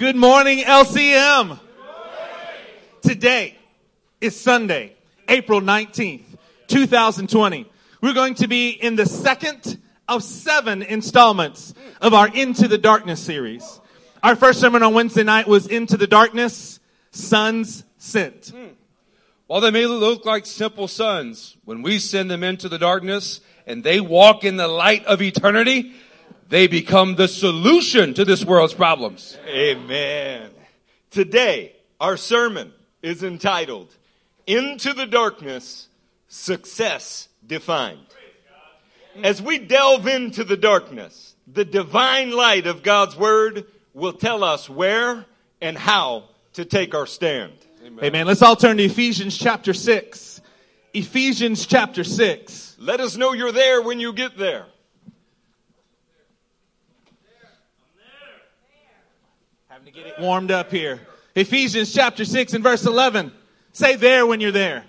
Good morning, LCM. Today is Sunday, April 19th, 2020. We're going to be in the second of seven installments of our Into the Darkness series. Our first sermon on Wednesday night was Into the Darkness, Sons Sent. While they may look like simple sons, when we send them into the darkness and they walk in the light of eternity, they become the solution to this world's problems. Amen. Today, our sermon is entitled Into the Darkness, Success Defined. As we delve into the darkness, the divine light of God's Word will tell us where and how to take our stand. Amen. Let's all turn to Ephesians chapter 6. Ephesians chapter 6. Let us know you're there when you get there. Having to get it warmed up here. Ephesians chapter 6 and verse 11. Say there when you're there.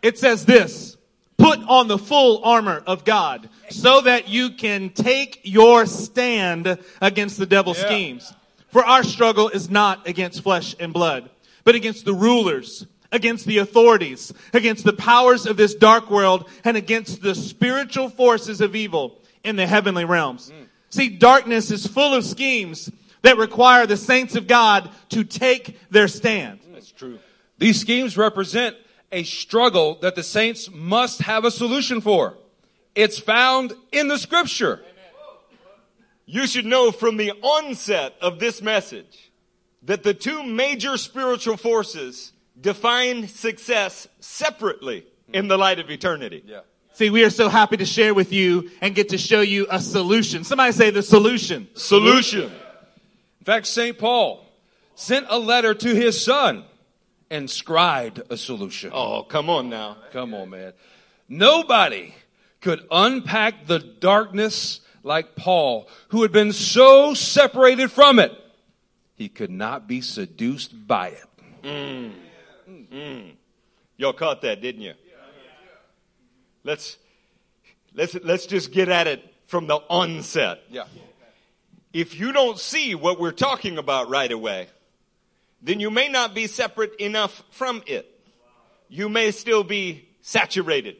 It says this. Put on the full armor of God so that you can take your stand against the devil's Yeah. schemes. For our struggle is not against flesh and blood, but against the rulers, against the authorities, against the powers of this dark world, and against the spiritual forces of evil in the heavenly realms. Mm. See, darkness is full of schemes that require the saints of God to take their stand. That's true. These schemes represent a struggle that the saints must have a solution for. It's found in the scripture. You should know from the onset of this message that the two major spiritual forces define success separately in the light of eternity. Yeah. See, we are so happy to share with you and get to show you a solution. Somebody say the solution. Solution. In fact, St. Paul sent a letter to his son and scribed a solution. Oh, come on now. Come on, man. Nobody could unpack the darkness like Paul, who had been so separated from it. He could not be seduced by it. Mm. Mm. Y'all caught that, didn't you? Let's let's let's just get at it from the onset. Yeah. If you don't see what we're talking about right away, then you may not be separate enough from it. You may still be saturated,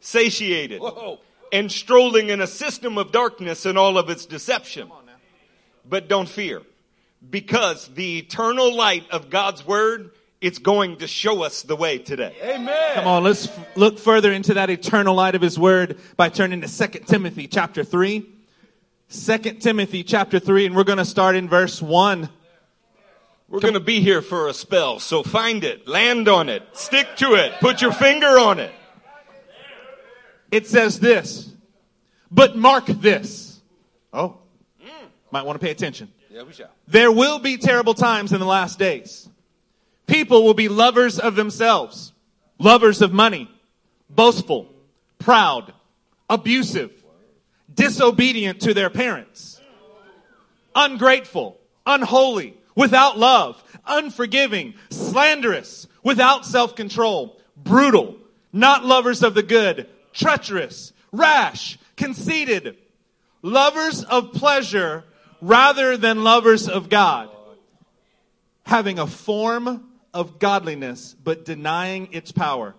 satiated, Whoa. and strolling in a system of darkness and all of its deception. But don't fear, because the eternal light of God's word, it's going to show us the way today. Amen. Come on, let's f- look further into that eternal light of his word by turning to 2 Timothy chapter 3. 2 Timothy chapter 3, and we're going to start in verse 1. We're going to be here for a spell, so find it, land on it, stick to it, put your finger on it. It says this, but mark this. Oh, might want to pay attention. Yeah, we shall. There will be terrible times in the last days. People will be lovers of themselves, lovers of money, boastful, proud, abusive, disobedient to their parents, ungrateful, unholy, without love, unforgiving, slanderous, without self-control, brutal, not lovers of the good, treacherous, rash, conceited, lovers of pleasure rather than lovers of God, having a form of godliness but denying its power.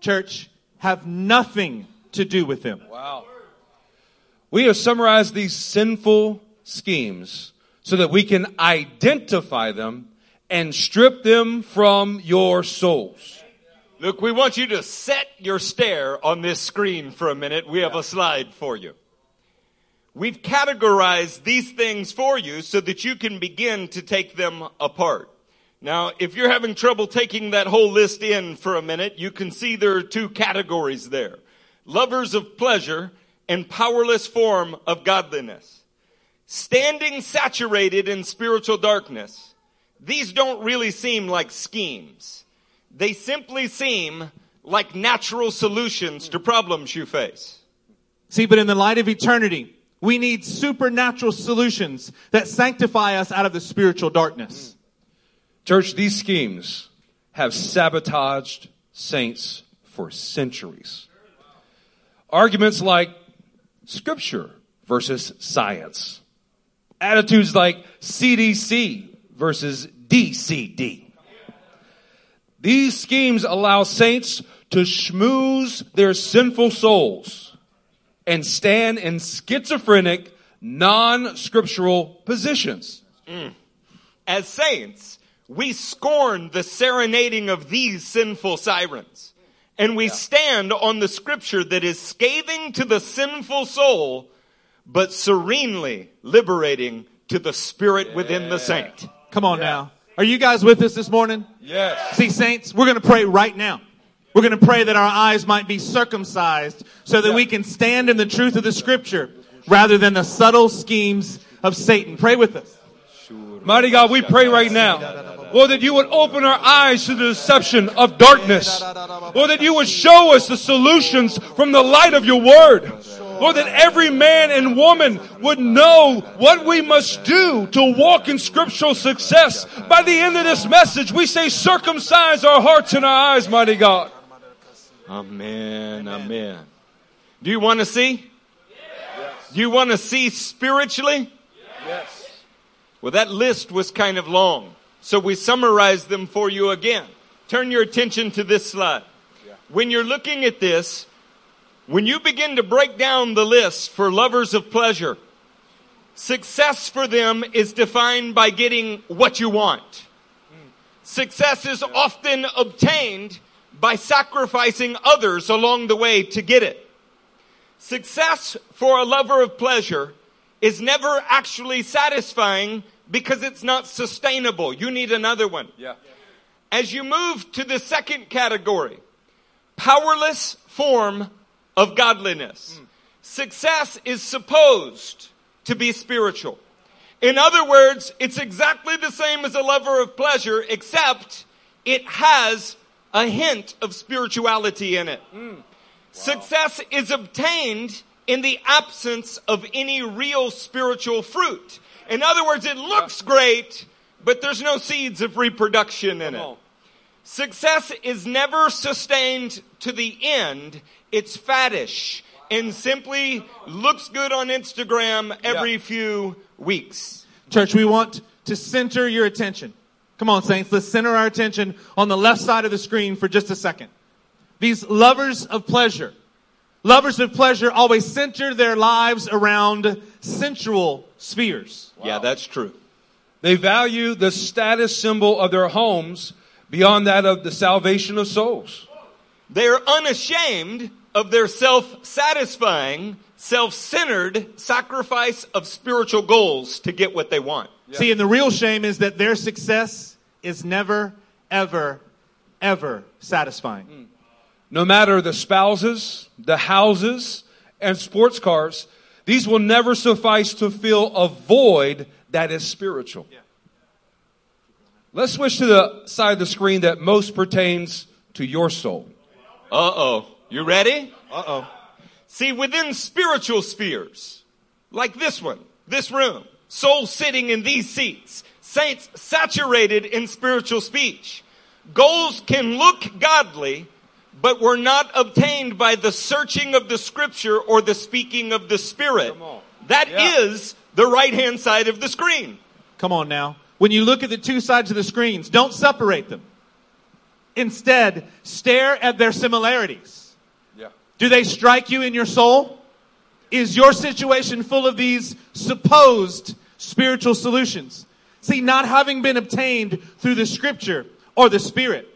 Church, have nothing to do with them. Wow. We have summarized these sinful schemes so that we can identify them and strip them from your souls. Look, we want you to set your stare on this screen for a minute. We have a slide for you. We've categorized these things for you so that you can begin to take them apart. Now, if you're having trouble taking that whole list in for a minute, you can see there are two categories there. Lovers of pleasure and powerless form of godliness. Standing saturated in spiritual darkness. These don't really seem like schemes. They simply seem like natural solutions to problems you face. See, but in the light of eternity, we need supernatural solutions that sanctify us out of the spiritual darkness. Church, these schemes have sabotaged saints for centuries. Arguments like scripture versus science. Attitudes like CDC versus DCD. These schemes allow saints to schmooze their sinful souls and stand in schizophrenic, non-scriptural positions. Mm. As saints, we scorn the serenading of these sinful sirens. And we stand on the scripture that is scathing to the sinful soul, but serenely liberating to the spirit within the saint. Come on now. Are you guys with us this morning? Yes. See, saints, we're going to pray right now. We're going to pray that our eyes might be circumcised so that we can stand in the truth of the scripture rather than the subtle schemes of Satan. Pray with us. Mighty God, we pray right now, Lord, that you would open our eyes to the deception of darkness. Lord, that you would show us the solutions from the light of your word. Lord, that every man and woman would know what we must do to walk in scriptural success. By the end of this message, we say circumcise our hearts and our eyes, mighty God. Amen. Amen. Do you want to see? Do you want to see spiritually? Yes. Well, that list was kind of long, so we summarize them for you again. Turn your attention to this slide. When you're looking at this, when you begin to break down the list for lovers of pleasure, success for them is defined by getting what you want. Hmm. Success is often obtained by sacrificing others along the way to get it. Success for a lover of pleasure is never actually satisfying because it's not sustainable. You need another one. Yeah. As you move to the second category, powerless form of godliness. Mm. Success is supposed to be spiritual. In other words, it's exactly the same as a lover of pleasure, except it has a hint of spirituality in it. Mm. Success is obtained in the absence of any real spiritual fruit. In other words, it looks great, but there's no seeds of reproduction in it. Success is never sustained to the end. It's faddish and simply looks good on Instagram every Yeah. few weeks. Church, we want to center your attention. Come on, saints, let's center our attention on the left side of the screen for just a second. These lovers of pleasure, lovers of pleasure always center their lives around sensual spheres. Yeah, that's true. They value the status symbol of their homes beyond that of the salvation of souls. They're unashamed of their self-satisfying, self-centered sacrifice of spiritual goals to get what they want. See, and the real shame is that their success is never, ever, ever satisfying. Hmm. No matter the spouses, the houses, and sports cars, these will never suffice to fill a void that is spiritual. Let's switch to the side of the screen that most pertains to your soul. Uh-oh. You ready? Uh oh. See, within spiritual spheres, like this one, this room, souls sitting in these seats, saints saturated in spiritual speech. Goals can look godly, but were not obtained by the searching of the scripture or the speaking of the spirit. Come on. That is the right hand side of the screen. Come on now. When you look at the two sides of the screens, don't separate them. Instead, stare at their similarities. Yeah. Do they strike you in your soul? Is your situation full of these supposed spiritual solutions? See, not having been obtained through the scripture or the spirit,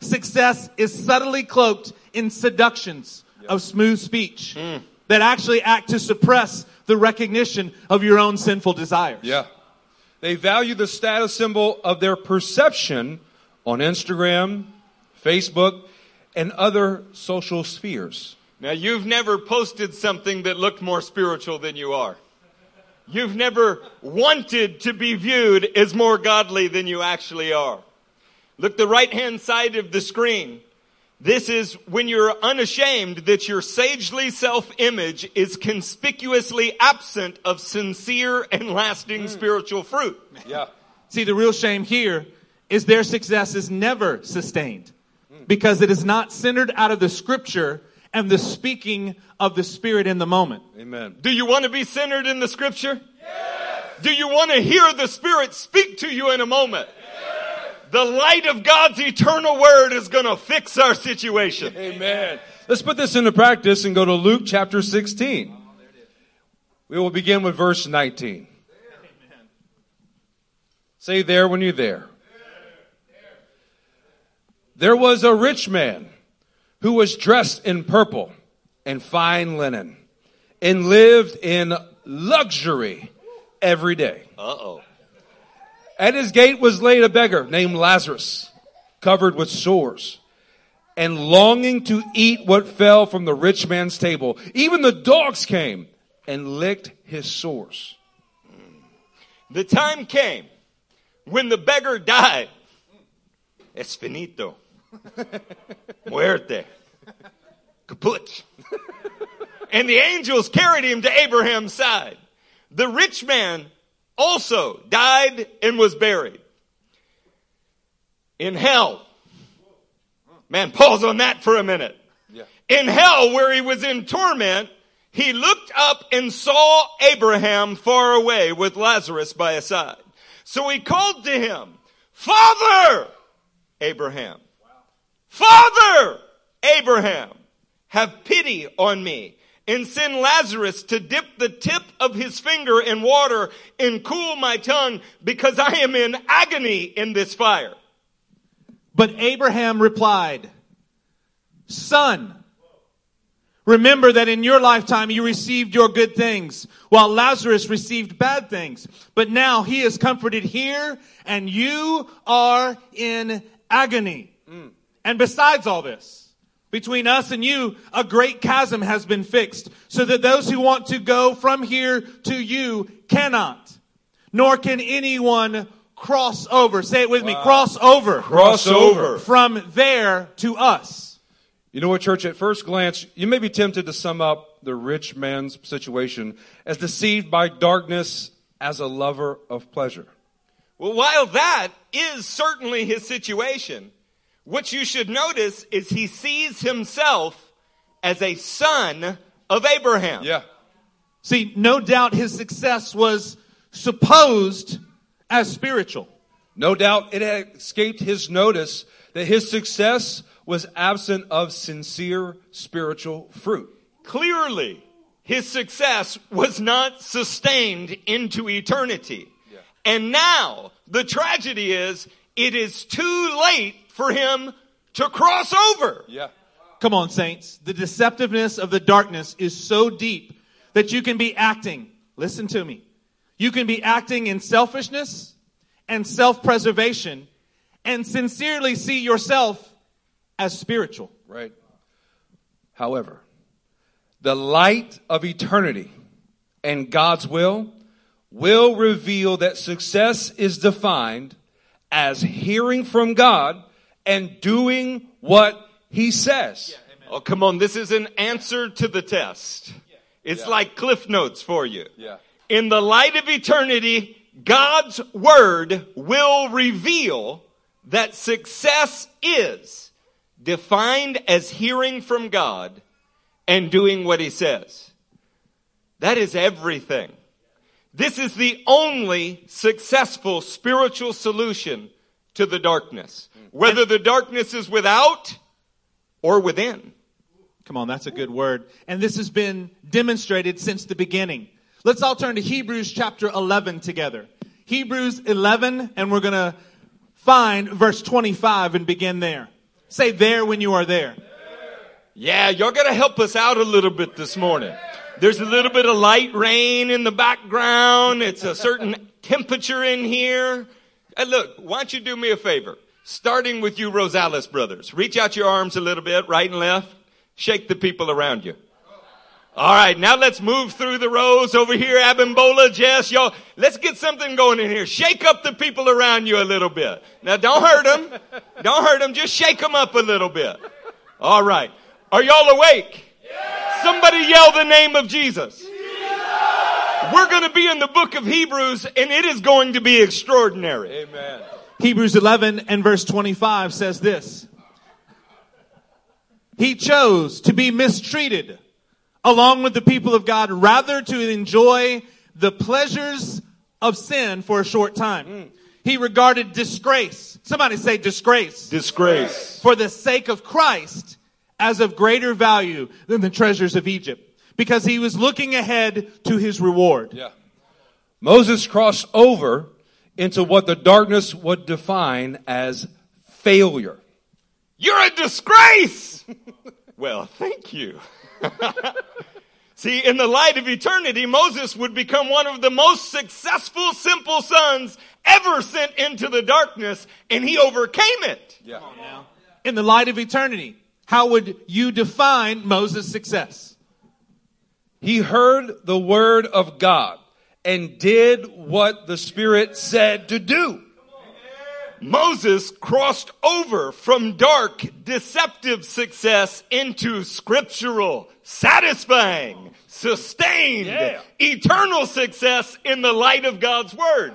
success is subtly cloaked in seductions of smooth speech hmm. that actually act to suppress the recognition of your own sinful desires. Yeah. They value the status symbol of their perception on Instagram, Facebook, and other social spheres. Now, you've never posted something that looked more spiritual than you are. You've never wanted to be viewed as more godly than you actually are. Look the right hand side of the screen. This is when you're unashamed that your sagely self-image is conspicuously absent of sincere and lasting hmm. spiritual fruit. Yeah. See, the real shame here is their success is never sustained hmm. because it is not centered out of the scripture and the speaking of the spirit in the moment. Amen. Do you want to be centered in the scripture? Yes. Do you want to hear the Spirit speak to you in a moment? The light of God's eternal word is going to fix our situation. Amen. Let's put this into practice and go to Luke chapter 16. We will begin with verse 19. Say there when you're there. There was a rich man who was dressed in purple and fine linen and lived in luxury every day. Uh oh. At his gate was laid a beggar named Lazarus, covered with sores, and longing to eat what fell from the rich man's table. Even the dogs came and licked his sores. The time came when the beggar died. Es finito. Muerte. Kaput. and the angels carried him to Abraham's side. The rich man also died and was buried. In hell. Man, pause on that for a minute. Yeah. In hell, where he was in torment, he looked up and saw Abraham far away with Lazarus by his side. So he called to him, Father! Abraham. Father! Abraham, have pity on me and send Lazarus to dip the tip of his finger in water and cool my tongue because I am in agony in this fire. But Abraham replied, Son, remember that in your lifetime you received your good things, while Lazarus received bad things. But now he is comforted here, and you are in agony. Mm. And besides all this, between us and you, a great chasm has been fixed, so that those who want to go from here to you cannot, nor can anyone cross over. Say it with me, cross over. Cross over. From there to us. You know what, church? At first glance, you may be tempted to sum up the rich man's situation as deceived by darkness as a lover of pleasure. Well, while that is certainly his situation, what you should notice is he sees himself as a son of Abraham. Yeah. See, no doubt his success was supposed as spiritual. No doubt it had escaped his notice that his success was absent of sincere spiritual fruit. Clearly, his success was not sustained into eternity. Yeah. And now, the tragedy is, it is too late for him to cross over. Yeah. Come on, saints. The deceptiveness of the darkness is so deep that you can be acting. Listen to me. You can be acting in selfishness and self-preservation and sincerely see yourself as spiritual. Right. However, the light of eternity and God's will will reveal that success is defined as hearing from God and doing what he says. Oh, come on. This is an answer to the test. It's like cliff notes for you. Yeah. In the light of eternity, God's word will reveal that success is defined as hearing from God and doing what he says. That is everything. This is the only successful spiritual solution to the darkness. Mm. Whether the darkness is without or within. Come on, that's a good word. And this has been demonstrated since the beginning. Let's all turn to Hebrews chapter 11 together. Hebrews 11, and we're gonna find verse 25 and begin there. Say there when you are there. Yeah, y'all going to help us out a little bit this morning. There's a little bit of light rain in the background. It's a certain temperature in here. Hey, look, why don't you do me a favor? Starting with you Rosales brothers. Reach out your arms a little bit, right and left. Shake the people around you. All right, now let's move through the rows over here. Abimbola, Jess, y'all. Let's get something going in here. Shake up the people around you a little bit. Now don't hurt them. Don't hurt them. Just shake them up a little bit. All right. Are y'all awake? Somebody yell the name of Jesus. We're going to be in the book of Hebrews and it is going to be extraordinary. Amen. Hebrews 11 and verse 25 says this. He chose to be mistreated along with the people of God rather to enjoy the pleasures of sin for a short time. Mm. He regarded disgrace. Somebody say disgrace. Disgrace. For the sake of Christ as of greater value than the treasures of Egypt. Because he was looking ahead to his reward. Yeah. Moses crossed over into what the darkness would define as failure. You're a disgrace! well, thank you. See, in the light of eternity, Moses would become one of the most successful simple sons ever sent into the darkness, and he overcame it. Yeah. In the light of eternity, how would you define Moses' success? He heard the word of God and did what the Spirit said to do. Moses crossed over from dark, deceptive success into scriptural, satisfying, sustained, Yeah. eternal success in the light of God's word.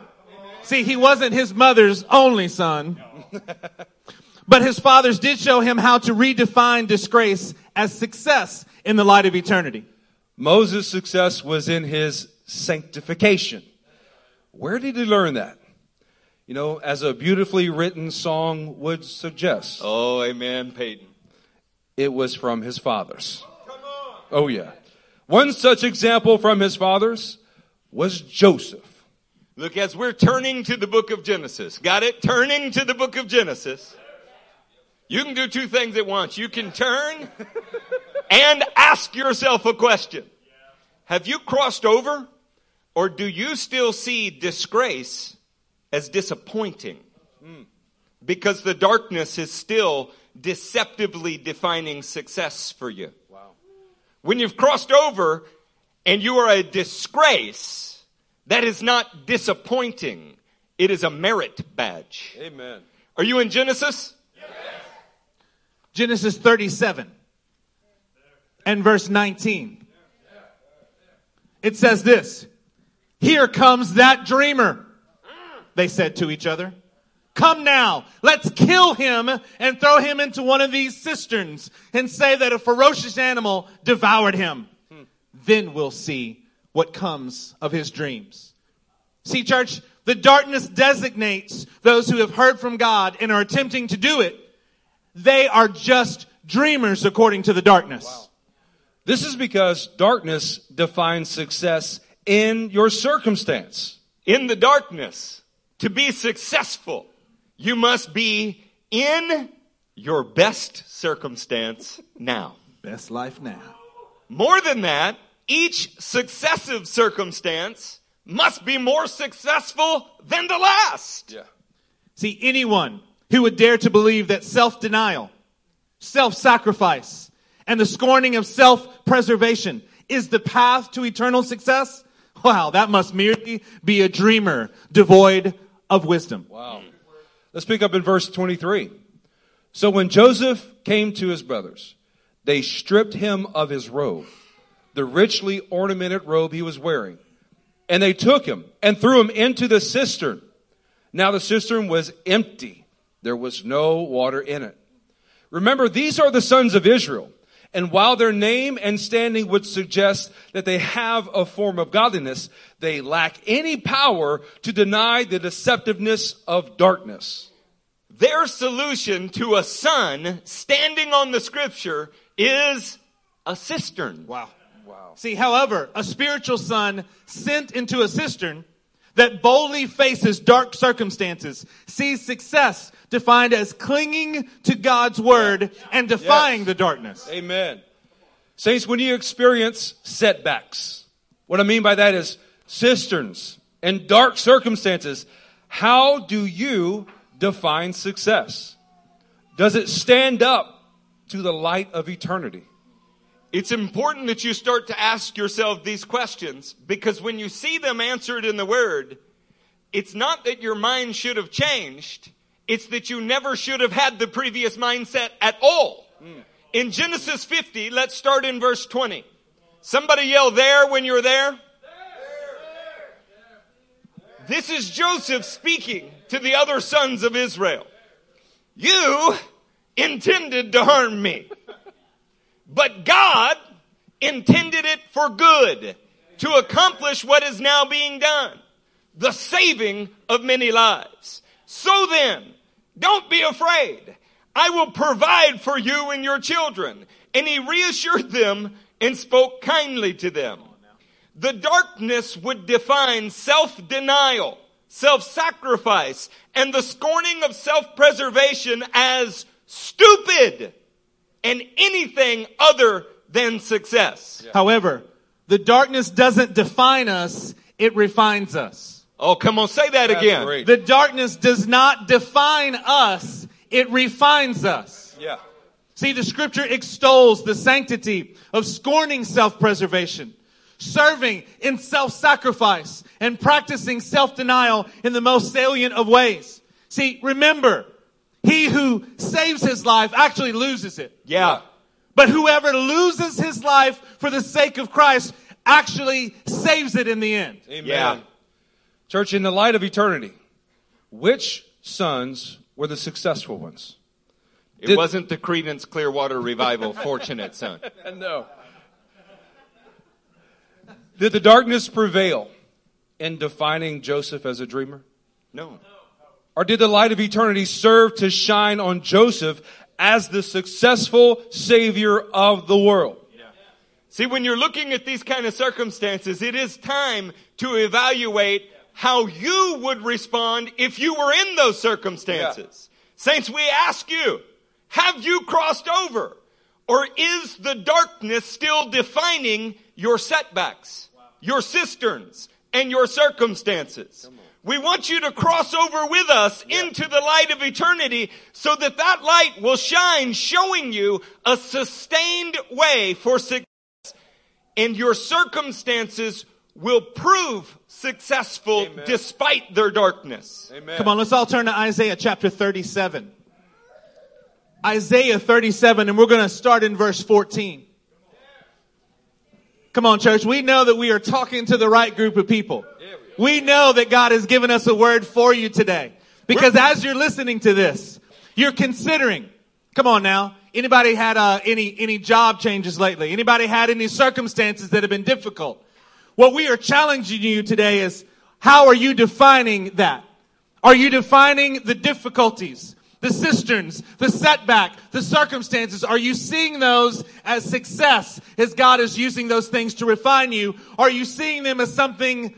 See, he wasn't his mother's only son. but his fathers did show him how to redefine disgrace as success in the light of eternity. Moses' success was in his sanctification. Where did he learn that? You know, as a beautifully written song would suggest, Oh, amen, Peyton. it was from his fathers. Oh yeah. One such example from his fathers was Joseph. Look, as we're turning to the book of Genesis, got it? Turning to the book of Genesis. You can do two things at once. You can turn and ask yourself a question. Have you crossed over or do you still see disgrace as disappointing? Because the darkness is still deceptively defining success for you. Wow. When you've crossed over and you are a disgrace, that is not disappointing. It is a merit badge. Amen. Are you in Genesis? Genesis 37 and verse 19. It says this, here comes that dreamer, they said to each other. Come now, let's kill him and throw him into one of these cisterns and say that a ferocious animal devoured him. Then we'll see what comes of his dreams. See, church, the darkness designates those who have heard from God and are attempting to do it. They are just dreamers according to the darkness. This is because darkness defines success in your circumstance. In the darkness, to be successful, you must be in your best circumstance now. Best life now. More than that, each successive circumstance must be more successful than the last. Yeah. See, anyone who would dare to believe that self-denial, self-sacrifice, and the scorning of self-preservation is the path to eternal success, wow, that must merely be a dreamer devoid of wisdom. Wow. Let's pick up in verse 23. So when Joseph came to his brothers, they stripped him of his robe, the richly ornamented robe he was wearing, and they took him and threw him into the cistern. Now the cistern was empty. There was no water in it. Remember, these are the sons of Israel. And while their name and standing would suggest that they have a form of godliness, they lack any power to deny the deceptiveness of darkness. Their solution to a son standing on the scripture is a cistern. Wow. Wow. See, however, a spiritual son sent into a cistern that boldly faces dark circumstances sees success defined as clinging to God's word and defying Yes. the darkness. Amen. Saints, when you experience setbacks, what I mean by that is cisterns and dark circumstances, how do you define success? Does it stand up to the light of eternity? It's important that you start to ask yourself these questions because when you see them answered in the Word, it's not that your mind should have changed, it's that you never should have had the previous mindset at all. Hmm. In Genesis 50, let's start in verse 20. Somebody yell there when you're there. This is Joseph speaking to the other sons of Israel. You intended to harm me. But God intended it for good to accomplish what is now being done. the saving of many lives. So then, don't be afraid. I will provide for you and your children. And he reassured them and spoke kindly to them. The darkness would define self-denial, self-sacrifice, and the scorning of self-preservation as stupid and anything other than success. However, the darkness doesn't define us, it refines us. Oh, come on, say that That's again. great. The darkness does not define us, it refines us. Yeah. See, the scripture extols the sanctity of scorning self-preservation, serving in self-sacrifice, and practicing self-denial in the most salient of ways. See, remember, he who saves his life actually loses it. Yeah. But whoever loses his life for the sake of Christ actually saves it in the end. Amen. Yeah. Church, in the light of eternity, which sons were the successful ones? It Did- wasn't the Creedence Clearwater Revival fortunate son. No. Did the darkness prevail in defining Joseph as a dreamer? No. Or did the light of eternity serve to shine on Joseph as the successful savior of the world? See, when you're looking at these kind of circumstances, it is time to evaluate how you would respond if you were in those circumstances. Saints, we ask you, have you crossed over? Or is the darkness still defining your setbacks, your cisterns, and your circumstances? We want you to cross over with us into the light of eternity so that that light will shine, showing you a sustained way for success and your circumstances will prove successful Amen. despite their darkness. Amen. Come on, let's all turn to Isaiah chapter 37. Isaiah 37, and we're going to start in verse 14. Come on, church. We know that we are talking to the right group of people. We know that God has given us a word for you today. Because as you're listening to this, you're considering, come on now, anybody had uh, any, any job changes lately? Anybody had any circumstances that have been difficult? What we are challenging you today is, how are you defining that? Are you defining the difficulties, the cisterns, the setback, the circumstances? Are you seeing those as success as God is using those things to refine you? Are you seeing them as something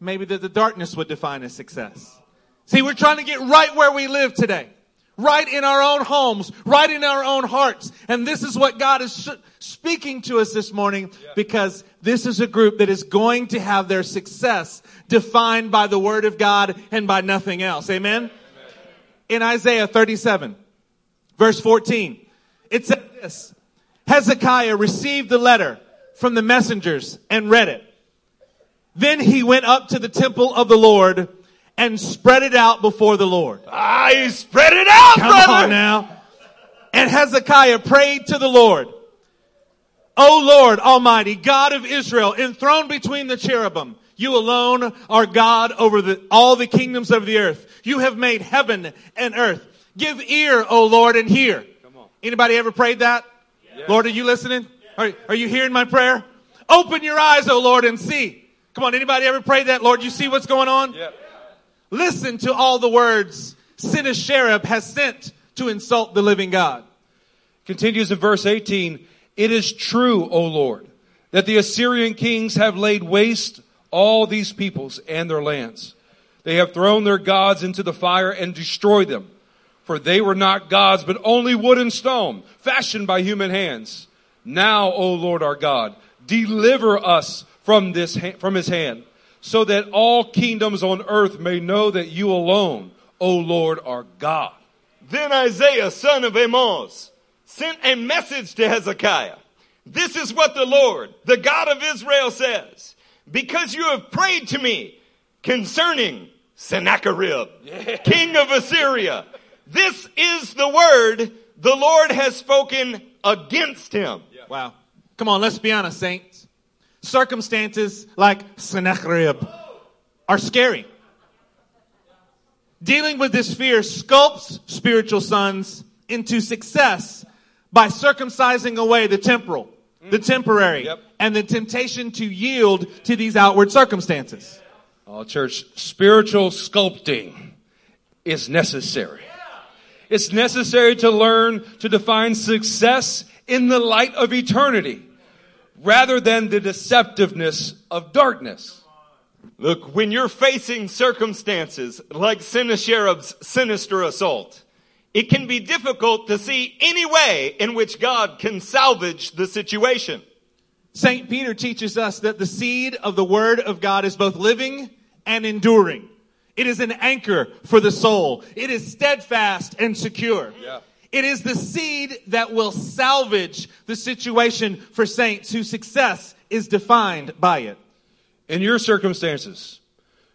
maybe that the darkness would define as success? See, we're trying to get right where we live today. Right in our own homes, right in our own hearts. And this is what God is sh- speaking to us this morning because this is a group that is going to have their success defined by the Word of God and by nothing else. Amen? In Isaiah 37, verse 14, it says this Hezekiah received the letter from the messengers and read it. Then he went up to the temple of the Lord and spread it out before the Lord. Ah, you spread it out, Come brother. on now. And Hezekiah prayed to the Lord. O Lord Almighty, God of Israel, enthroned between the cherubim, you alone are God over the, all the kingdoms of the earth. You have made heaven and earth. Give ear, O Lord, and hear. Anybody ever prayed that? Lord, are you listening? Are, are you hearing my prayer? Open your eyes, O Lord, and see. Come on, anybody ever prayed that? Lord, you see what's going on? Yeah. Listen to all the words Sennacherib has sent to insult the living God. Continues in verse 18. It is true, O Lord, that the Assyrian kings have laid waste all these peoples and their lands. They have thrown their gods into the fire and destroyed them. For they were not gods, but only wood and stone, fashioned by human hands. Now, O Lord our God, deliver us from this, ha- from his hand, so that all kingdoms on earth may know that you alone, O Lord, are God. Then Isaiah, son of Amos, sent a message to Hezekiah. This is what the Lord, the God of Israel says. Because you have prayed to me concerning Sennacherib, king of Assyria. This is the word the Lord has spoken against him. Wow. Come on, let's be honest, saints. Circumstances like Sennacherib are scary. Dealing with this fear sculpts spiritual sons into success by circumcising away the temporal, the temporary, Yep. and the temptation to yield to these outward circumstances. Oh, church, spiritual sculpting is necessary. It's necessary to learn to define success in the light of eternity rather than the deceptiveness of darkness. Look, when you're facing circumstances like Sennacherib's sinister assault, it can be difficult to see any way in which God can salvage the situation. St. Peter teaches us that the seed of the Word of God is both living and enduring. It is an anchor for the soul. It is steadfast and secure. Yeah. It is the seed that will salvage the situation for saints whose success is defined by it. In your circumstances,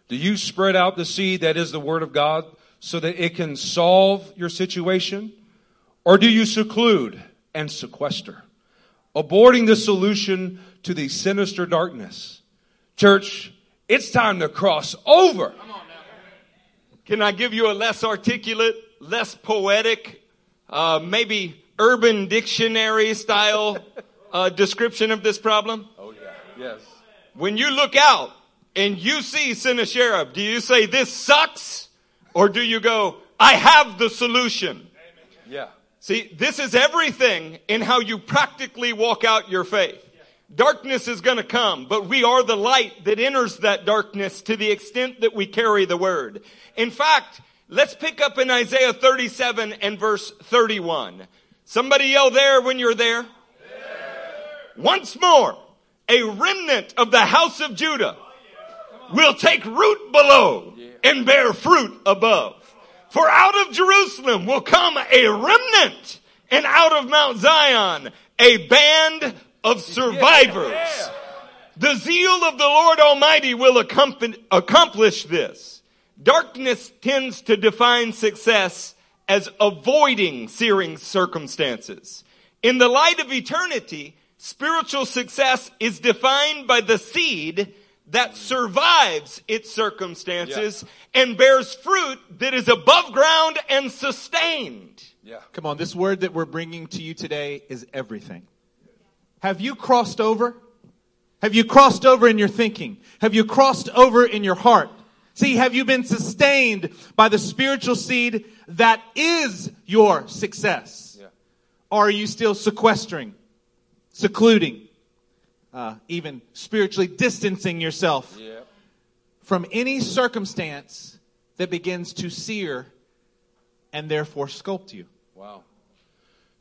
do you spread out the seed that is the Word of God so that it can solve your situation? Or do you seclude and sequester, aborting the solution to the sinister darkness? Church, it's time to cross over. Can I give you a less articulate, less poetic, uh, maybe urban dictionary style uh, description of this problem? Oh, yeah. Yes. When you look out and you see Sennacherib, do you say this sucks? Or do you go, I have the solution? Yeah. See, this is everything in how you practically walk out your faith. Darkness is going to come, but we are the light that enters that darkness to the extent that we carry the word. In fact, let's pick up in Isaiah 37 and verse 31. Somebody yell there when you're there. Once more, a remnant of the house of Judah will take root below and bear fruit above. For out of Jerusalem will come a remnant and out of Mount Zion a band of survivors. The zeal of the Lord Almighty will accomplish this. Darkness tends to define success as avoiding searing circumstances. In the light of eternity, spiritual success is defined by the seed that survives its circumstances and bears fruit that is above ground and sustained. Yeah. Come on, this word that we're bringing to you today is everything. Have you crossed over? Have you crossed over in your thinking? Have you crossed over in your heart? See, have you been sustained by the spiritual seed that is your success? Yeah. Or are you still sequestering, secluding, uh, even spiritually distancing yourself Yeah. from any circumstance that begins to sear and therefore sculpt you? Wow.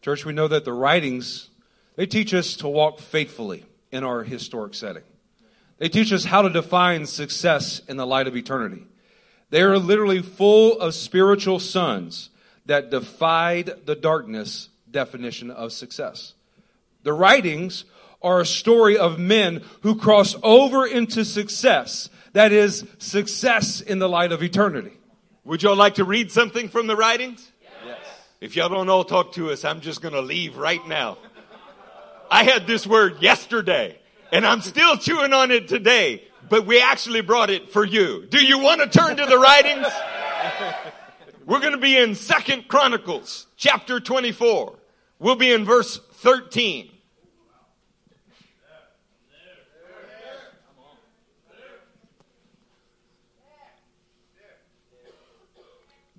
Church, we know that the writings, they teach us to walk faithfully in our historic setting. They teach us how to define success in the light of eternity. They are literally full of spiritual sons that defied the darkness definition of success. The writings are a story of men who cross over into success, that is, success in the light of eternity. Would y'all like to read something from the writings? Yes. If y'all don't all talk to us, I'm just going to leave right now. I had this word yesterday and I'm still chewing on it today, but we actually brought it for you. Do you want to turn to the writings? We're going to be in Second Chronicles chapter 24. We'll be in verse 13.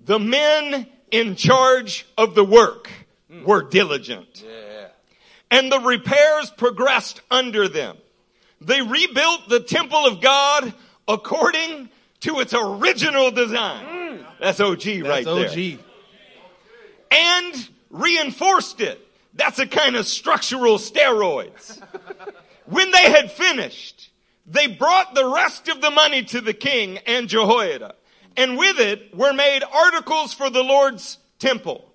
The men in charge of the work hmm. were diligent. Yeah. And the repairs progressed under them. They rebuilt the temple of God according to its original design. That's OG right That's there. OG. And reinforced it. That's a kind of structural steroids. when they had finished, they brought the rest of the money to the king and Jehoiada. And with it were made articles for the Lord's temple.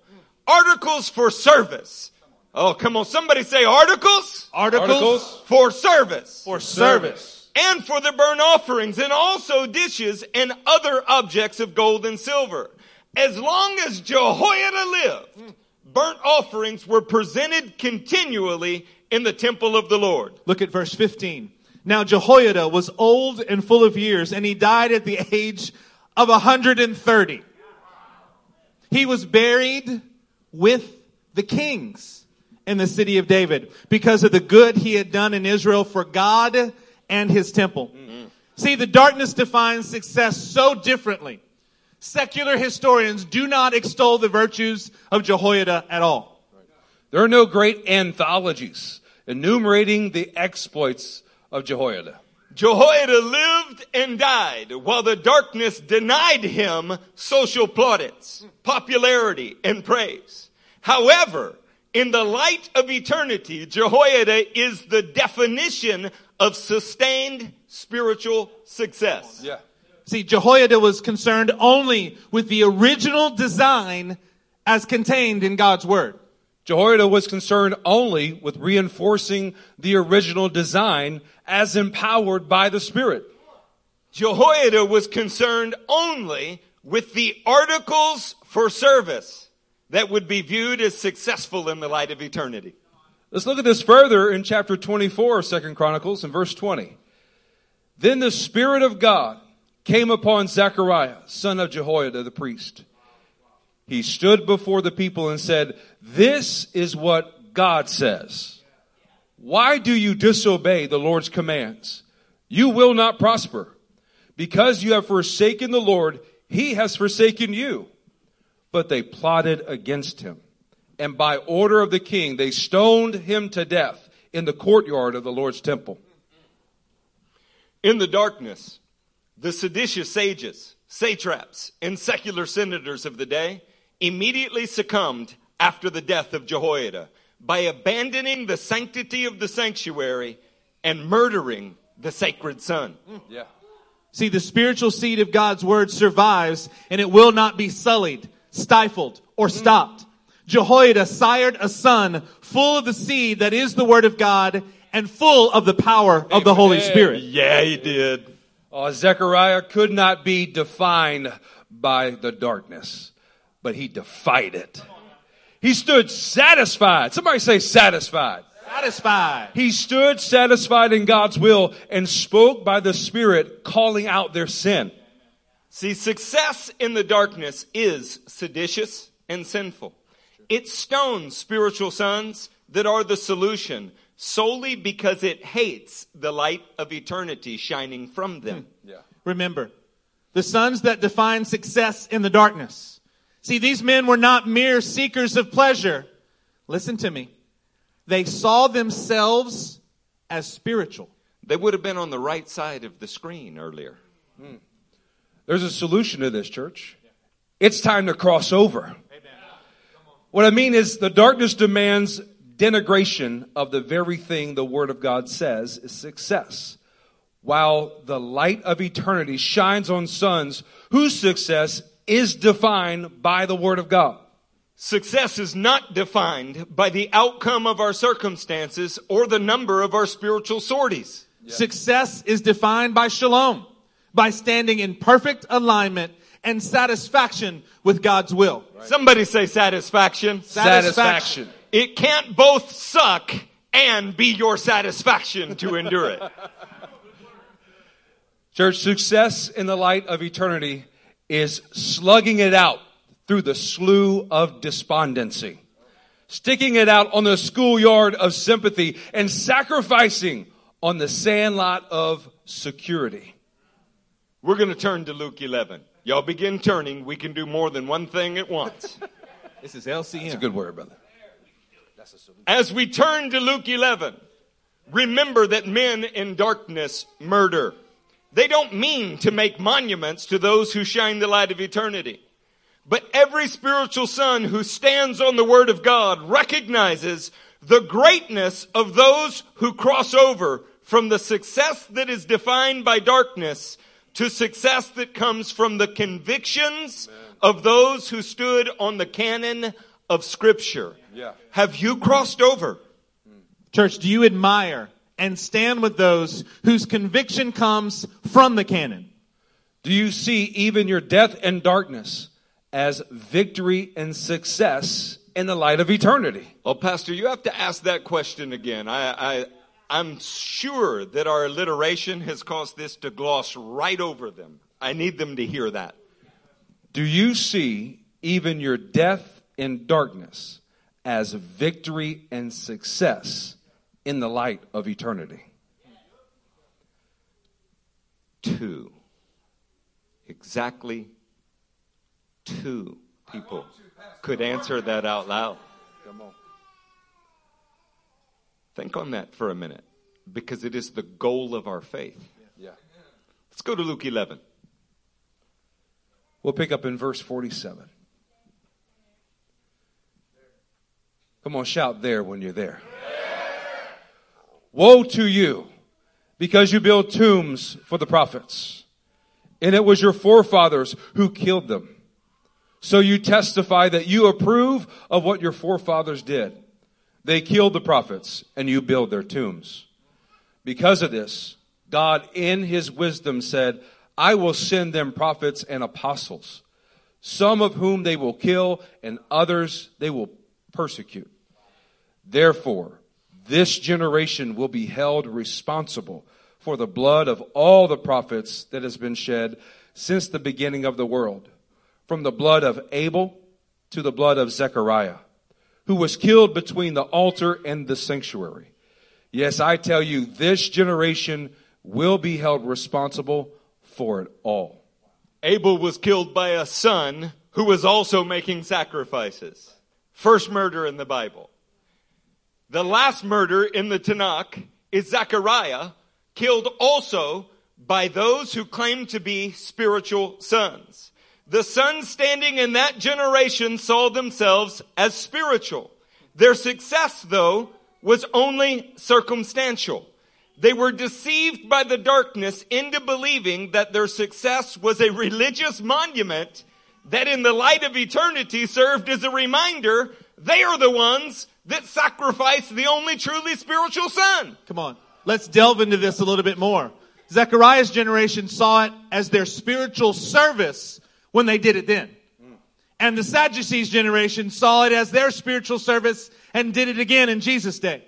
Articles for service. Oh, come on. Somebody say articles Articles, Articles for service. for service. and for the burnt offerings and also dishes and other objects of gold and silver. As long as Jehoiada lived, burnt offerings were presented continually in the temple of the Lord. Look at verse 15. Now Jehoiada was old and full of years, and he died at the age of 130. He was buried with the kings in the city of David because of the good he had done in Israel for God and his temple. See, the darkness defines success so differently. Secular historians do not extol the virtues of Jehoiada at all. There are no great anthologies enumerating the exploits of Jehoiada. Jehoiada lived and died while the darkness denied him social plaudits, popularity, and praise. However, in the light of eternity, Jehoiada is the definition of sustained spiritual success. Yeah. See, Jehoiada was concerned only with the original design as contained in God's word. Jehoiada was concerned only with reinforcing the original design as empowered by the Spirit. Jehoiada was concerned only with the articles for service that would be viewed as successful in the light of eternity. Let's look at this further in chapter 24 of 2 Chronicles and verse 20. Then the Spirit of God came upon Zechariah, son of Jehoiada the priest. He stood before the people and said, This is what God says. Why do you disobey the Lord's commands? You will not prosper. Because you have forsaken the Lord, he has forsaken you. But they plotted against him. And by order of the king, they stoned him to death in the courtyard of the Lord's temple. In the darkness, the seditious sages, satraps, and secular senators of the day immediately succumbed after the death of Jehoiada by abandoning the sanctity of the sanctuary and murdering the sacred son. Yeah. See, the spiritual seed of God's word survives and it will not be sullied, stifled, or stopped. Jehoiada sired a son full of the seed that is the word of God and full of the power of the Holy Spirit. Yeah, he did. Uh, Zechariah could not be defined by the darkness, but he defied it. He stood satisfied. Somebody say satisfied. Satisfied. He stood satisfied in God's will and spoke by the Spirit, calling out their sin. See, success in the darkness is seditious and sinful. It stones spiritual sons that are the solution solely because it hates the light of eternity shining from them. Hmm. Yeah. Remember, the sons that define success in the darkness. See, these men were not mere seekers of pleasure. Listen to me. They saw themselves as spiritual. They would have been on the right side of the screen earlier. Hmm. There's a solution to this, church. It's time to cross over. What I mean is the darkness demands denigration of the very thing the Word of God says is success. While the light of eternity shines on sons whose success is defined by the Word of God. Success is not defined by the outcome of our circumstances or the number of our spiritual sorties. Success is defined by shalom, by standing in perfect alignment and satisfaction with God's will. Somebody say satisfaction. Satisfaction. It can't both suck and be your satisfaction to endure it. Church, success in the light of eternity is slugging it out through the slough of despondency, sticking it out on the schoolyard of sympathy, and sacrificing on the sandlot of security. We're going to turn to Luke 11. Y'all begin turning. We can do more than one thing at once. This is LCM. It's a good word, brother. As we turn to Luke 11, remember that men in darkness murder. They don't mean to make monuments to those who shine the light of eternity. But every spiritual son who stands on the word of God recognizes the greatness of those who cross over from the success that is defined by darkness to success that comes from the convictions of those who stood on the canon of scripture. Yeah. Have you crossed over? Church, do you admire and stand with those whose conviction comes from the canon? Do you see even your death and darkness as victory and success in the light of eternity? Well, Pastor, you have to ask that question again. I, I, I'm sure that our alliteration has caused this to gloss right over them. I need them to hear that. Do you see even your death in darkness as victory and success in the light of eternity? two. Exactly two people could answer that out loud. Come on. Think on that for a minute because it is the goal of our faith. Yeah. Let's go to Luke 11. We'll pick up in verse 47. Come on, shout there when you're there. Woe to you because you build tombs for the prophets. And it was your forefathers who killed them. So you testify that you approve of what your forefathers did. They killed the prophets and you build their tombs. Because of this, God in his wisdom said, I will send them prophets and apostles, some of whom they will kill and others they will persecute. Therefore, this generation will be held responsible for the blood of all the prophets that has been shed since the beginning of the world, from the blood of Abel to the blood of Zechariah, who was killed between the altar and the sanctuary. Yes, I tell you, this generation will be held responsible for it all. Abel was killed by a son who was also making sacrifices. First murder in the Bible. The last murder in the Tanakh is Zechariah, killed also by those who claim to be spiritual sons. The sons standing in that generation saw themselves as spiritual. Their success, though, was only circumstantial. They were deceived by the darkness into believing that their success was a religious monument that in the light of eternity served as a reminder they are the ones that sacrificed the only truly spiritual son. Come on. Let's delve into this a little bit more. Zechariah's generation saw it as their spiritual service when they did it then. And the Sadducees generation saw it as their spiritual service and did it again in Jesus' day.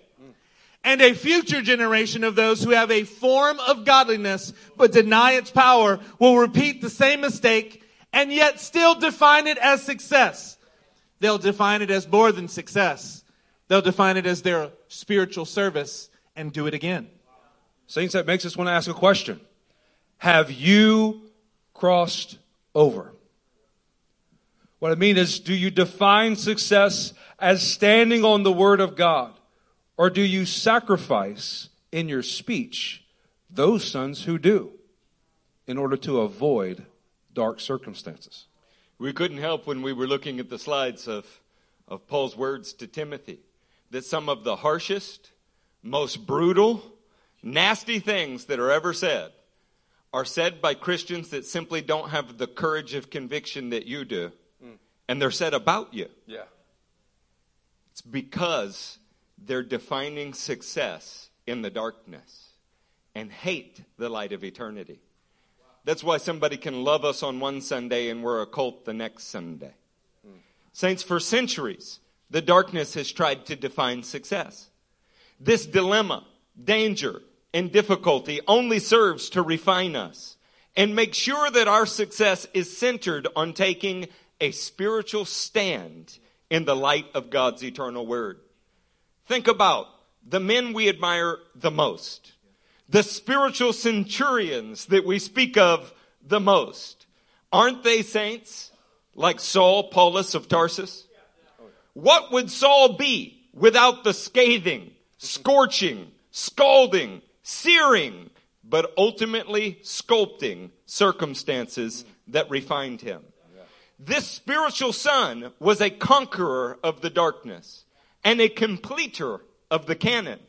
And a future generation of those who have a form of godliness but deny its power will repeat the same mistake and yet still define it as success. They'll define it as more than success. They'll define it as their spiritual service and do it again. Saints, that makes us want to ask a question. Have you crossed over? What I mean is, do you define success as standing on the Word of God? Or do you sacrifice in your speech those sons who do in order to avoid dark circumstances? We couldn't help when we were looking at the slides of, of Paul's words to Timothy that some of the harshest, most brutal, nasty things that are ever said are said by Christians that simply don't have the courage of conviction that you do. And they're said about you. Yeah. It's because they're defining success in the darkness and hate the light of eternity. That's why somebody can love us on one Sunday and we're a cult the next Sunday. Saints, for centuries, the darkness has tried to define success. This dilemma, danger, and difficulty only serves to refine us and make sure that our success is centered on taking a spiritual stand in the light of God's eternal word. Think about the men we admire the most, the spiritual centurions that we speak of the most. Aren't they saints like Saul, Paulus of Tarsus? What would Saul be without the scathing, scorching, scalding, searing, but ultimately sculpting circumstances that refined him? This spiritual son was a conqueror of the darkness and a completer of the canon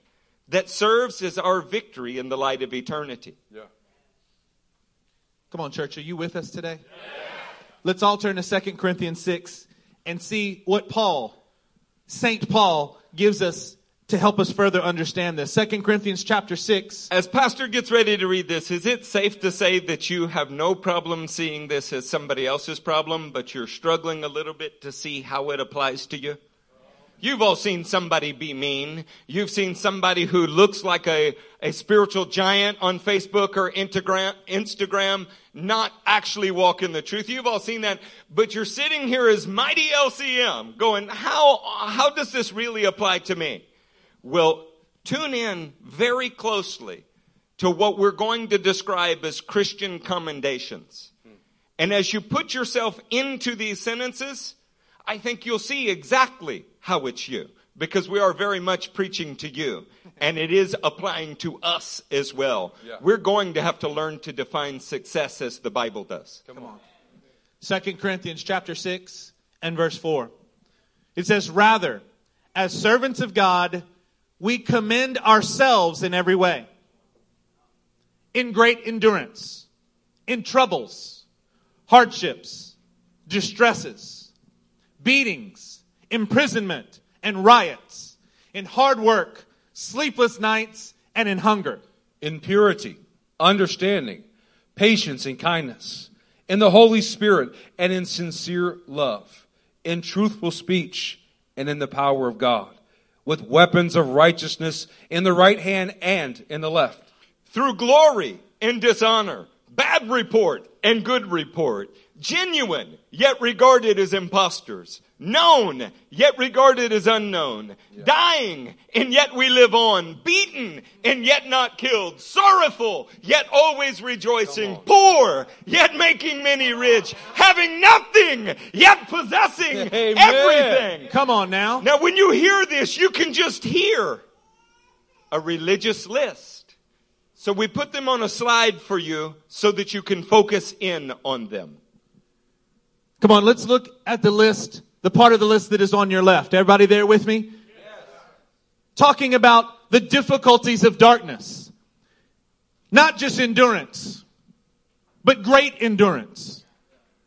that serves as our victory in the light of eternity. Yeah. Come on, church. Are you with us today? Let's all turn to 2 Corinthians 6 and see what Paul, St. Paul, gives us to help us further understand this. 2 Corinthians chapter 6. As Pastor gets ready to read this, is it safe to say that you have no problem seeing this as somebody else's problem, but you're struggling a little bit to see how it applies to you? You've all seen somebody be mean. You've seen somebody who looks like a, a spiritual giant on Facebook or Instagram, Instagram not actually walk in the truth. You've all seen that. But you're sitting here as mighty LCM going, how, how does this really apply to me? Well, tune in very closely to what we're going to describe as Christian commendations. And as you put yourself into these sentences, I think you'll see exactly how it's you. Because we are very much preaching to you. And it is applying to us as well. Yeah. We're going to have to learn to define success as the Bible does. Come on. 2 Corinthians chapter 6 and verse 4. It says, Rather, as servants of God, we commend ourselves in every way. In great endurance, in troubles, hardships, distresses, beatings, imprisonment, and riots, in hard work, sleepless nights, and in hunger. in purity, understanding, patience, and kindness, in the Holy Spirit, and in sincere love, in truthful speech, and in the power of God, with weapons of righteousness in the right hand and in the left. through glory and dishonor, bad report and good report, genuine yet regarded as impostors, known yet regarded as unknown, dying and yet we live on, beaten and yet not killed, sorrowful yet always rejoicing, poor yet making many rich, having nothing yet possessing Amen. everything. Come on now. Now, when you hear this, you can just hear a religious list. So we put them on a slide for you so that you can focus in on them. Come on, let's look at the list, the part of the list that is on your left. Everybody there with me? Yes. Talking about the difficulties of darkness. Not just endurance, but great endurance.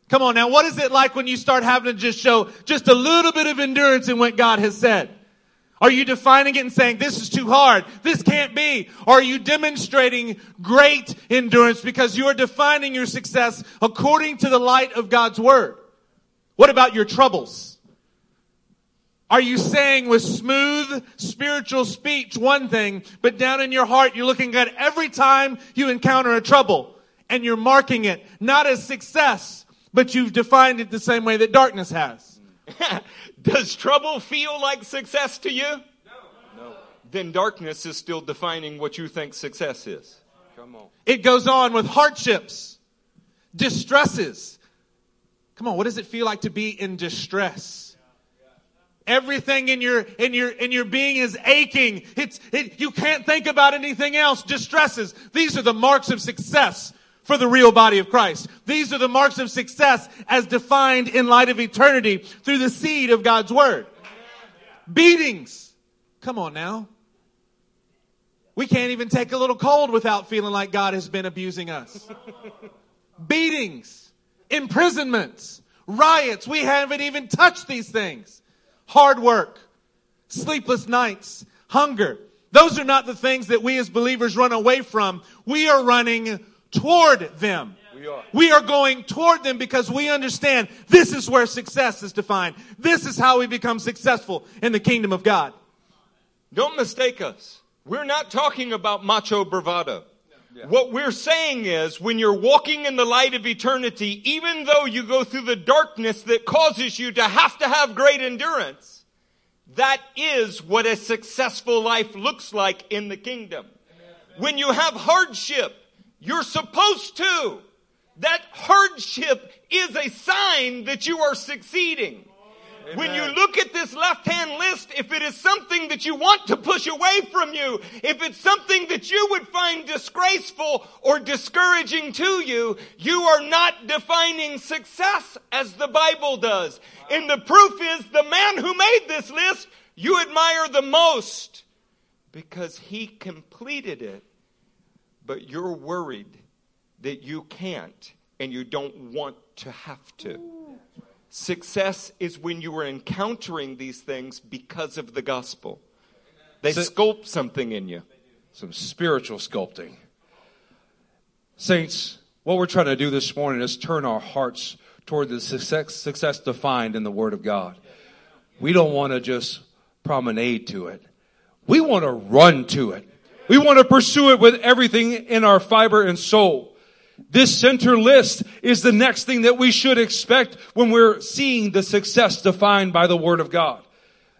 Come on now, what is it like when you start having to just show just a little bit of endurance in what God has said? Are you defining it and saying, this is too hard, this can't be? Or are you demonstrating great endurance because you are defining your success according to the light of God's Word? What about your troubles? Are you saying with smooth spiritual speech one thing, but down in your heart you're looking at every time you encounter a trouble and you're marking it not as success, but you've defined it the same way that darkness has? Does trouble feel like success to you? No. Then darkness is still defining what you think success is. Come on. It goes on with hardships, distresses. Come on, what does it feel like to be in distress? Everything in your in your in your being is aching. It's it, you can't think about anything else. Distresses. These are the marks of success for the real body of Christ. These are the marks of success as defined in light of eternity through the seed of God's word. Beatings. Come on now. We can't even take a little cold without feeling like God has been abusing us. Beatings, imprisonments, riots. We haven't even touched these things. Hard work, sleepless nights, hunger. Those are not the things that we as believers run away from. We are running toward them. We are. We are going toward them because we understand this is where success is defined. This is how we become successful in the kingdom of God. Don't mistake us. We're not talking about macho bravado. What we're saying is when you're walking in the light of eternity, even though you go through the darkness that causes you to have to have great endurance, that is what a successful life looks like in the kingdom. When you have hardship, you're supposed to. That hardship is a sign that you are succeeding. When you look at this left hand list, if it is something that you want to push away from you, if it's something that you would find disgraceful or discouraging to you, you are not defining success as the Bible does. And the proof is the man who made this list you admire the most because he completed it, but you're worried that you can't and you don't want to have to. Success is when you are encountering these things because of the gospel. They So- sculpt something in you. Some spiritual sculpting. Saints, what we're trying to do this morning is turn our hearts toward the success, success defined in the Word of God. We don't want to just promenade to it. We want to run to it. We want to pursue it with everything in our fiber and soul. This center list is the next thing that we should expect when we're seeing the success defined by the Word of God.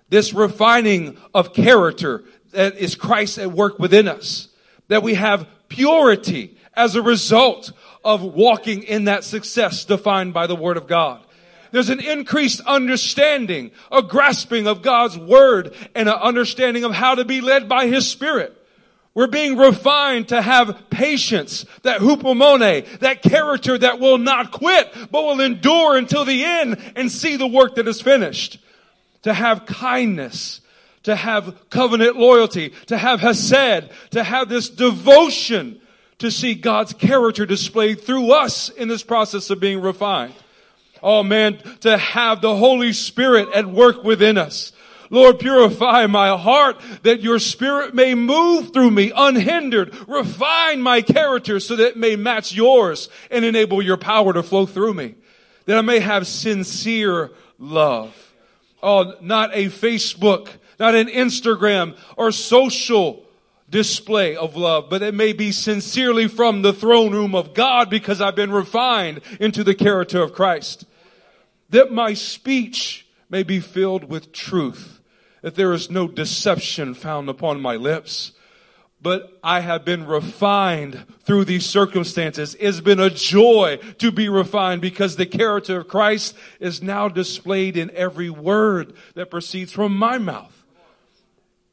This refining of character that is Christ at work within us. That we have purity as a result of walking in that success defined by the Word of God. There's an increased understanding, a grasping of God's Word, and an understanding of how to be led by His Spirit. We're being refined to have patience, that hupomone, that character that will not quit, but will endure until the end and see the work that is finished. To have kindness, to have covenant loyalty, to have hesed, to have this devotion to see God's character displayed through us in this process of being refined. Oh man, to have the Holy Spirit at work within us. Lord, purify my heart that your spirit may move through me unhindered. Refine my character so that it may match yours and enable your power to flow through me. That I may have sincere love. Oh, not a Facebook, not an Instagram or social display of love, but it may be sincerely from the throne room of God because I've been refined into the character of Christ. That my speech may be filled with truth, that there is no deception found upon my lips. But I have been refined through these circumstances. It's been a joy to be refined because the character of Christ is now displayed in every word that proceeds from my mouth.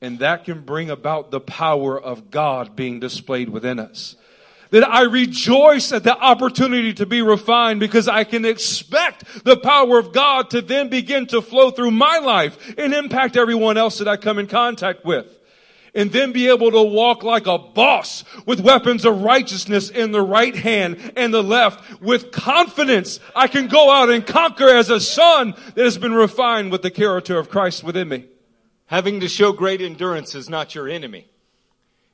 And that can bring about the power of God being displayed within us. That I rejoice at the opportunity to be refined because I can expect the power of God to then begin to flow through my life and impact everyone else that I come in contact with. And then be able to walk like a boss with weapons of righteousness in the right hand and the left with confidence. I can go out and conquer as a son that has been refined with the character of Christ within me. Having to show great endurance is not your enemy.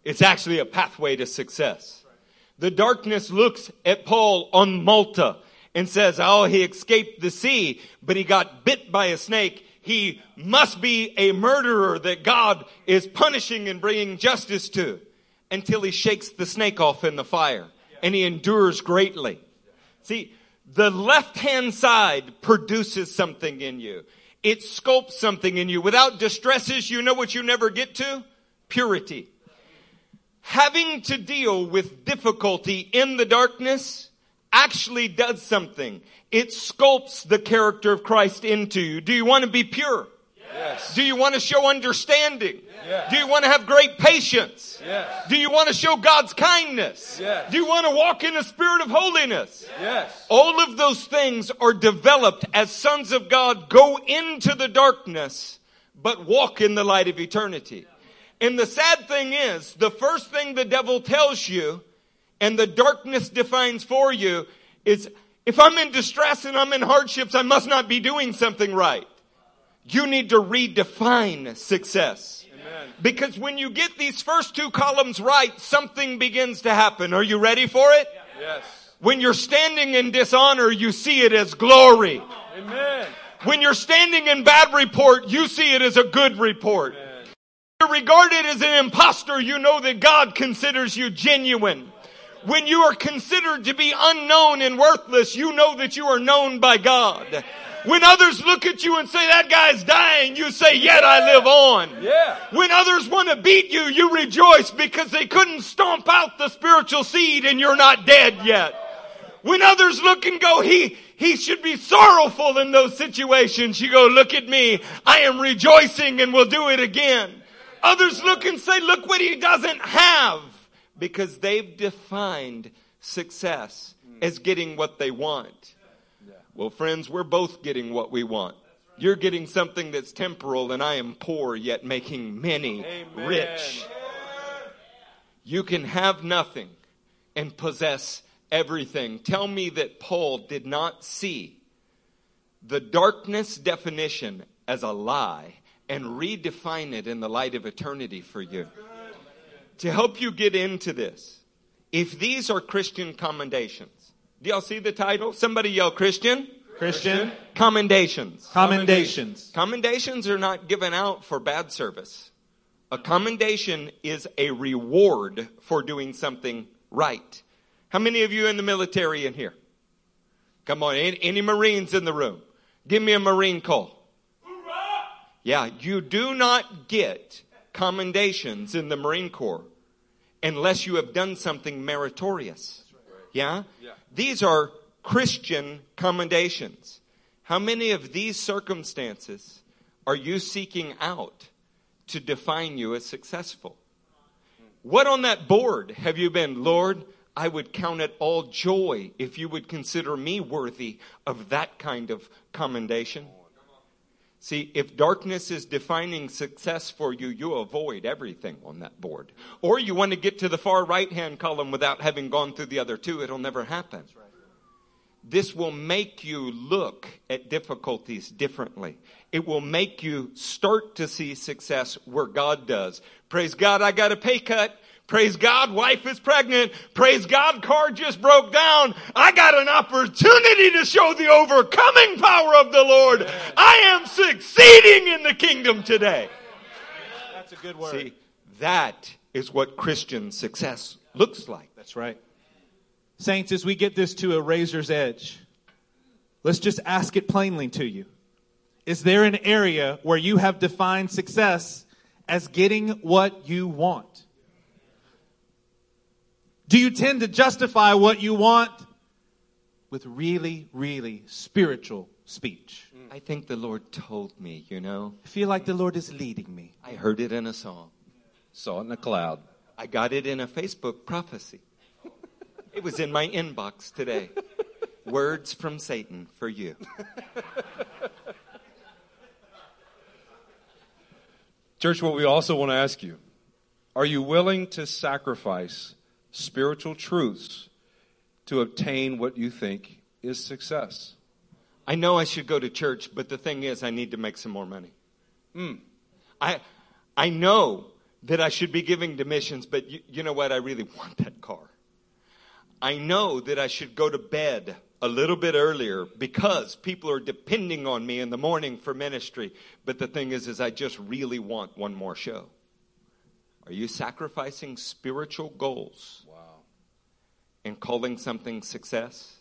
It's actually a pathway to success. The darkness looks at Paul on Malta and says, oh, he escaped the sea, but he got bit by a snake. He must be a murderer that God is punishing and bringing justice to until he shakes the snake off in the fire and he endures greatly. See, the left hand side produces something in you. It sculpts something in you. Without distresses, you know what you never get to? Purity. Having to deal with difficulty in the darkness actually does something. It sculpts the character of Christ into you. Do you want to be pure? Yes. Do you want to show understanding? Yes. Do you want to have great patience? Yes. Do you want to show God's kindness? Yes. Do you want to walk in a spirit of holiness? Yes. All of those things are developed as sons of God go into the darkness, but walk in the light of eternity. And the sad thing is, the first thing the devil tells you and the darkness defines for you is if I'm in distress and I'm in hardships, I must not be doing something right. You need to redefine success. Because when you get these first two columns right, something begins to happen. Are you ready for it? Yes. When you're standing in dishonor, you see it as glory. Amen. When you're standing in bad report, you see it as a good report. You're regarded as an impostor, you know that God considers you genuine. When you are considered to be unknown and worthless, you know that you are known by God. When others look at you and say, that guy's dying, you say, yet I live on. Yeah. When others want to beat you, you rejoice because they couldn't stomp out the spiritual seed and you're not dead yet. When others look and go, he, he should be sorrowful in those situations, you go, look at me. I am rejoicing and will do it again. Others look and say, look what he doesn't have because they've defined success hmm. as getting what they want. Well, friends, we're both getting what we want. You're getting something that's temporal and I am poor yet making many Amen. rich. You can have nothing and possess everything. Tell me that Paul did not see the darkness definition as a lie and redefine it in the light of eternity for you. To help you get into this, if these are Christian commendations, do y'all see the title? Somebody yell Christian. Christian Commendations. commendations. Commendations are not given out for bad service. A commendation is a reward for doing something right. How many of you in the military in here? Come on, any, any Marines in the room? Give me a Marine call. Yeah, you do not get commendations in the Marine Corps unless you have done something meritorious. Yeah? These are Christian commendations. How many of these circumstances are you seeking out to define you as successful? What on that board have you been, Lord? I would count it all joy if you would consider me worthy of that kind of commendation. See, if darkness is defining success for you, you avoid everything on that board. Or you want to get to the far right hand column without having gone through the other two, it'll never happen. This will make you look at difficulties differently. It will make you start to see success where God does. Praise God, I got a pay cut. Praise God, wife is pregnant. Praise God, car just broke down. I got an opportunity to show the overcoming power of the Lord. I am succeeding in the kingdom today. That's a good word. See, that is what Christian success looks like. That's right. Saints, as we get this to a razor's edge, let's just ask it plainly to you. Is there an area where you have defined success as getting what you want? Do you tend to justify what you want with really, really spiritual speech? I think the Lord told me, you know. I feel like the Lord is leading me. I heard it in a song. Saw it in a cloud. I got it in a Facebook prophecy. It was in my inbox today. Words from Satan for you. Church, what we also want to ask you are you willing to sacrifice spiritual truths to obtain what you think is success? I know I should go to church, but the thing is, I need to make some more money. Hmm. I, I know that I should be giving to missions, but you, you know what? I really want that car. I know that I should go to bed a little bit earlier because people are depending on me in the morning for ministry. But the thing is, is I just really want one more show. Are you sacrificing spiritual goals Wow. and calling something success?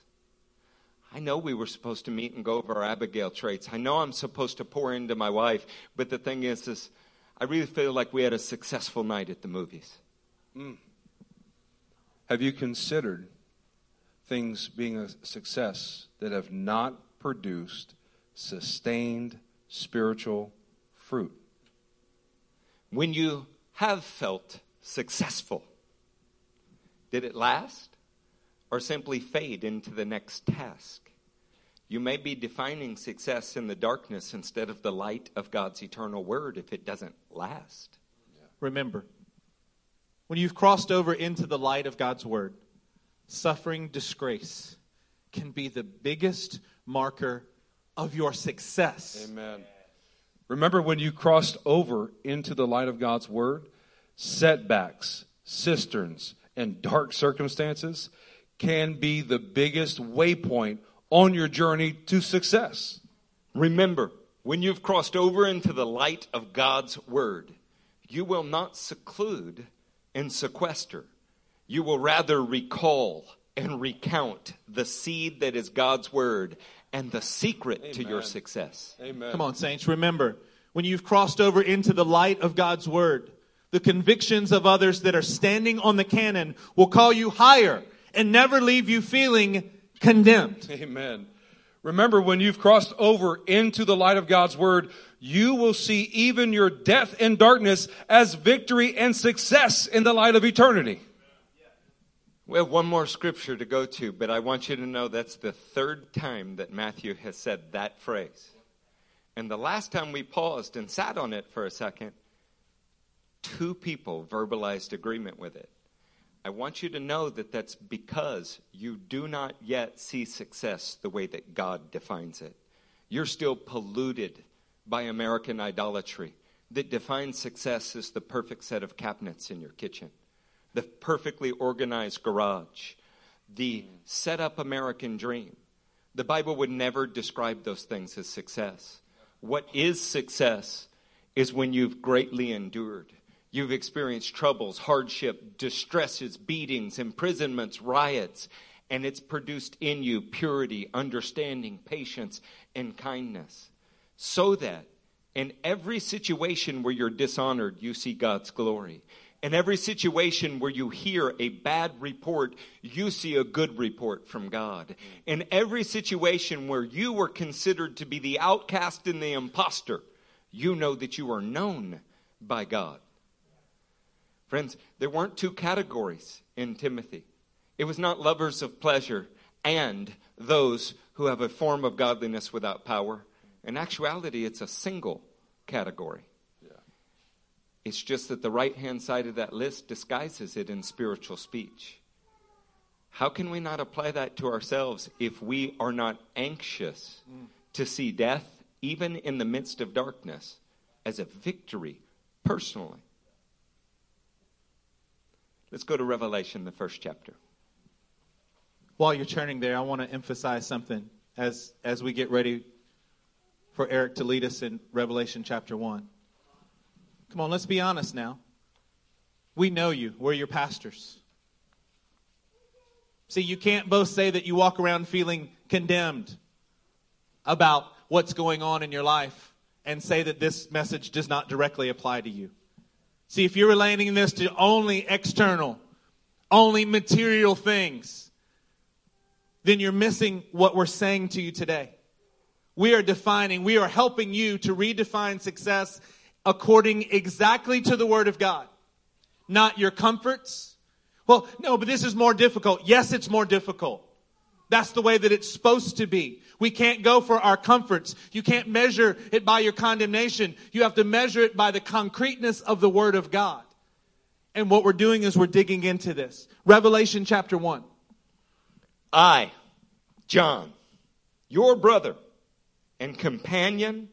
I know we were supposed to meet and go over our Abigail traits. I know I'm supposed to pour into my wife, but the thing is, is I really feel like we had a successful night at the movies. Hmm. Have you considered things being a success that have not produced sustained spiritual fruit? When you have felt successful, did it last or simply fade into the next task? You may be defining success in the darkness instead of the light of God's eternal word if it doesn't last. Remember, when you've crossed over into the light of God's word, suffering disgrace can be the biggest marker of your success. Amen. Remember when you crossed over into the light of God's word, setbacks, cisterns, and dark circumstances can be the biggest waypoint on your journey to success. Remember, when you've crossed over into the light of God's word, you will not seclude and sequester. You will rather recall and recount the seed that is God's word and the secret to your success. Amen. Come on, saints, remember, when you've crossed over into the light of God's word, the convictions of others that are standing on the canon will call you higher and never leave you feeling condemned. Amen. Remember, when you've crossed over into the light of God's word, you will see even your death and darkness as victory and success in the light of eternity. We have one more scripture to go to, but I want you to know that's the third time that Matthew has said that phrase. And the last time we paused and sat on it for a second, two people verbalized agreement with it. I want you to know that that's because you do not yet see success the way that God defines it. You're still polluted by American idolatry that defines success as the perfect set of cabinets in your kitchen, the perfectly organized garage, the set up American dream. The Bible would never describe those things as success. What is success is when you've greatly endured. You've experienced troubles, hardship, distresses, beatings, imprisonments, riots, and it's produced in you purity, understanding, patience, and kindness. So that in every situation where you're dishonored, you see God's glory. In every situation where you hear a bad report, you see a good report from God. In every situation where you were considered to be the outcast and the impostor, you know that you are known by God. Friends, there weren't two categories in Timothy. It was not lovers of pleasure and those who have a form of godliness without power. In actuality, it's a single category. It's just that the right hand side of that list disguises it in spiritual speech. How can we not apply that to ourselves if we are not anxious to see death, even in the midst of darkness, as a victory personally? Let's go to Revelation, the first chapter. While you're turning there, I want to emphasize something as, as we get ready for Eric to lead us in Revelation chapter 1. Come on, let's be honest now. We know you, we're your pastors. See, you can't both say that you walk around feeling condemned about what's going on in your life and say that this message does not directly apply to you. See, if you're relating this to only external, only material things, then you're missing what we're saying to you today. We are defining, we are helping you to redefine success according exactly to the Word of God, not your comforts. Well, no, but this is more difficult. Yes, it's more difficult. That's the way that it's supposed to be. We can't go for our comforts. You can't measure it by your condemnation. You have to measure it by the concreteness of the Word of God. And what we're doing is we're digging into this. Revelation chapter 1. I, John, your brother and companion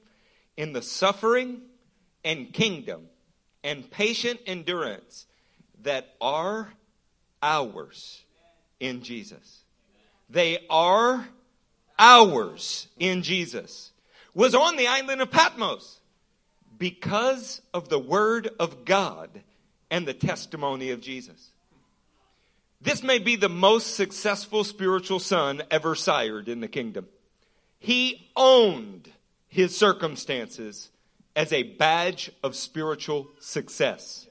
in the suffering and kingdom and patient endurance that are ours in Jesus. They are ours in Jesus. Was on the island of Patmos because of the word of God and the testimony of Jesus. This may be the most successful spiritual son ever sired in the kingdom. He owned his circumstances as a badge of spiritual success.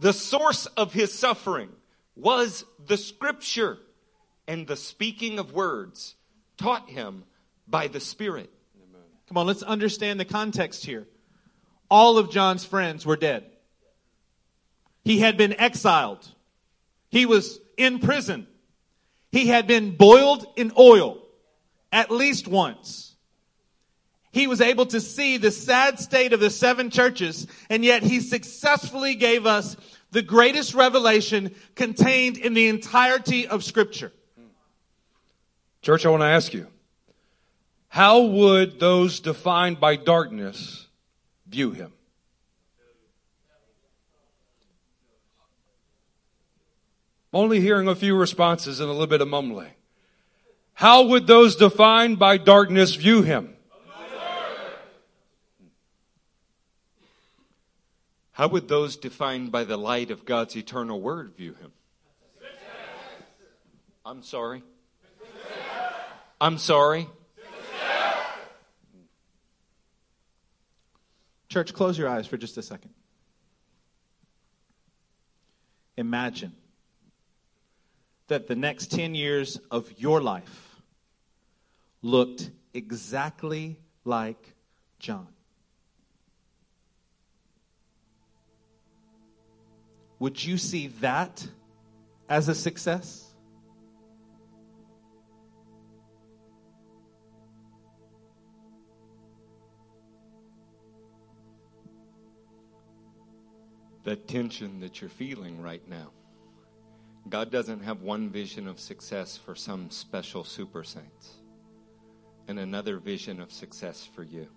The source of his suffering was the scripture and the speaking of words taught him by the Spirit. Come on, let's understand the context here. All of John's friends were dead. He had been exiled. He was in prison. He had been boiled in oil at least once. He was able to see the sad state of the seven churches, and yet he successfully gave us the greatest revelation contained in the entirety of Scripture. Church, I want to ask you how would those defined by darkness view him? I'm only hearing a few responses and a little bit of mumbling. How would those defined by darkness view him? How would those defined by the light of God's eternal word view him? I'm sorry. I'm sorry. Church, close your eyes for just a second. Imagine that the next 10 years of your life looked exactly like John. Would you see that as a success? The tension that you're feeling right now. God doesn't have one vision of success for some special super saints and another vision of success for you.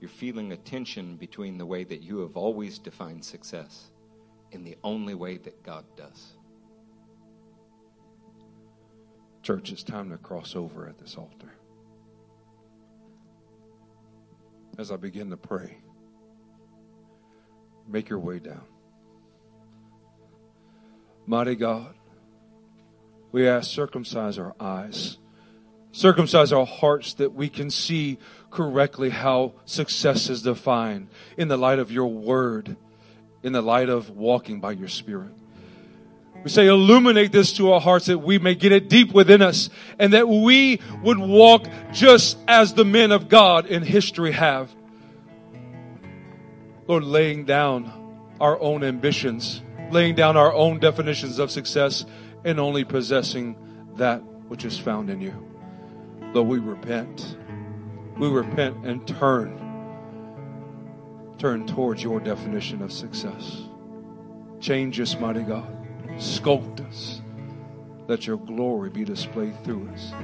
You're feeling a tension between the way that you have always defined success and the only way that God does. Church, it's time to cross over at this altar. As I begin to pray, make your way down. Mighty God, we ask, circumcise our eyes, circumcise our hearts that we can see correctly how success is defined in the light of your word in the light of walking by your Spirit. We say, illuminate this to our hearts that we may get it deep within us and that we would walk just as the men of God in history have. Lord, laying down our own ambitions, laying down our own definitions of success, and only possessing that which is found in you. Lord, we repent. We repent and turn. Turn towards your definition of success. Change us, mighty God. Sculpt us. Let your glory be displayed through us.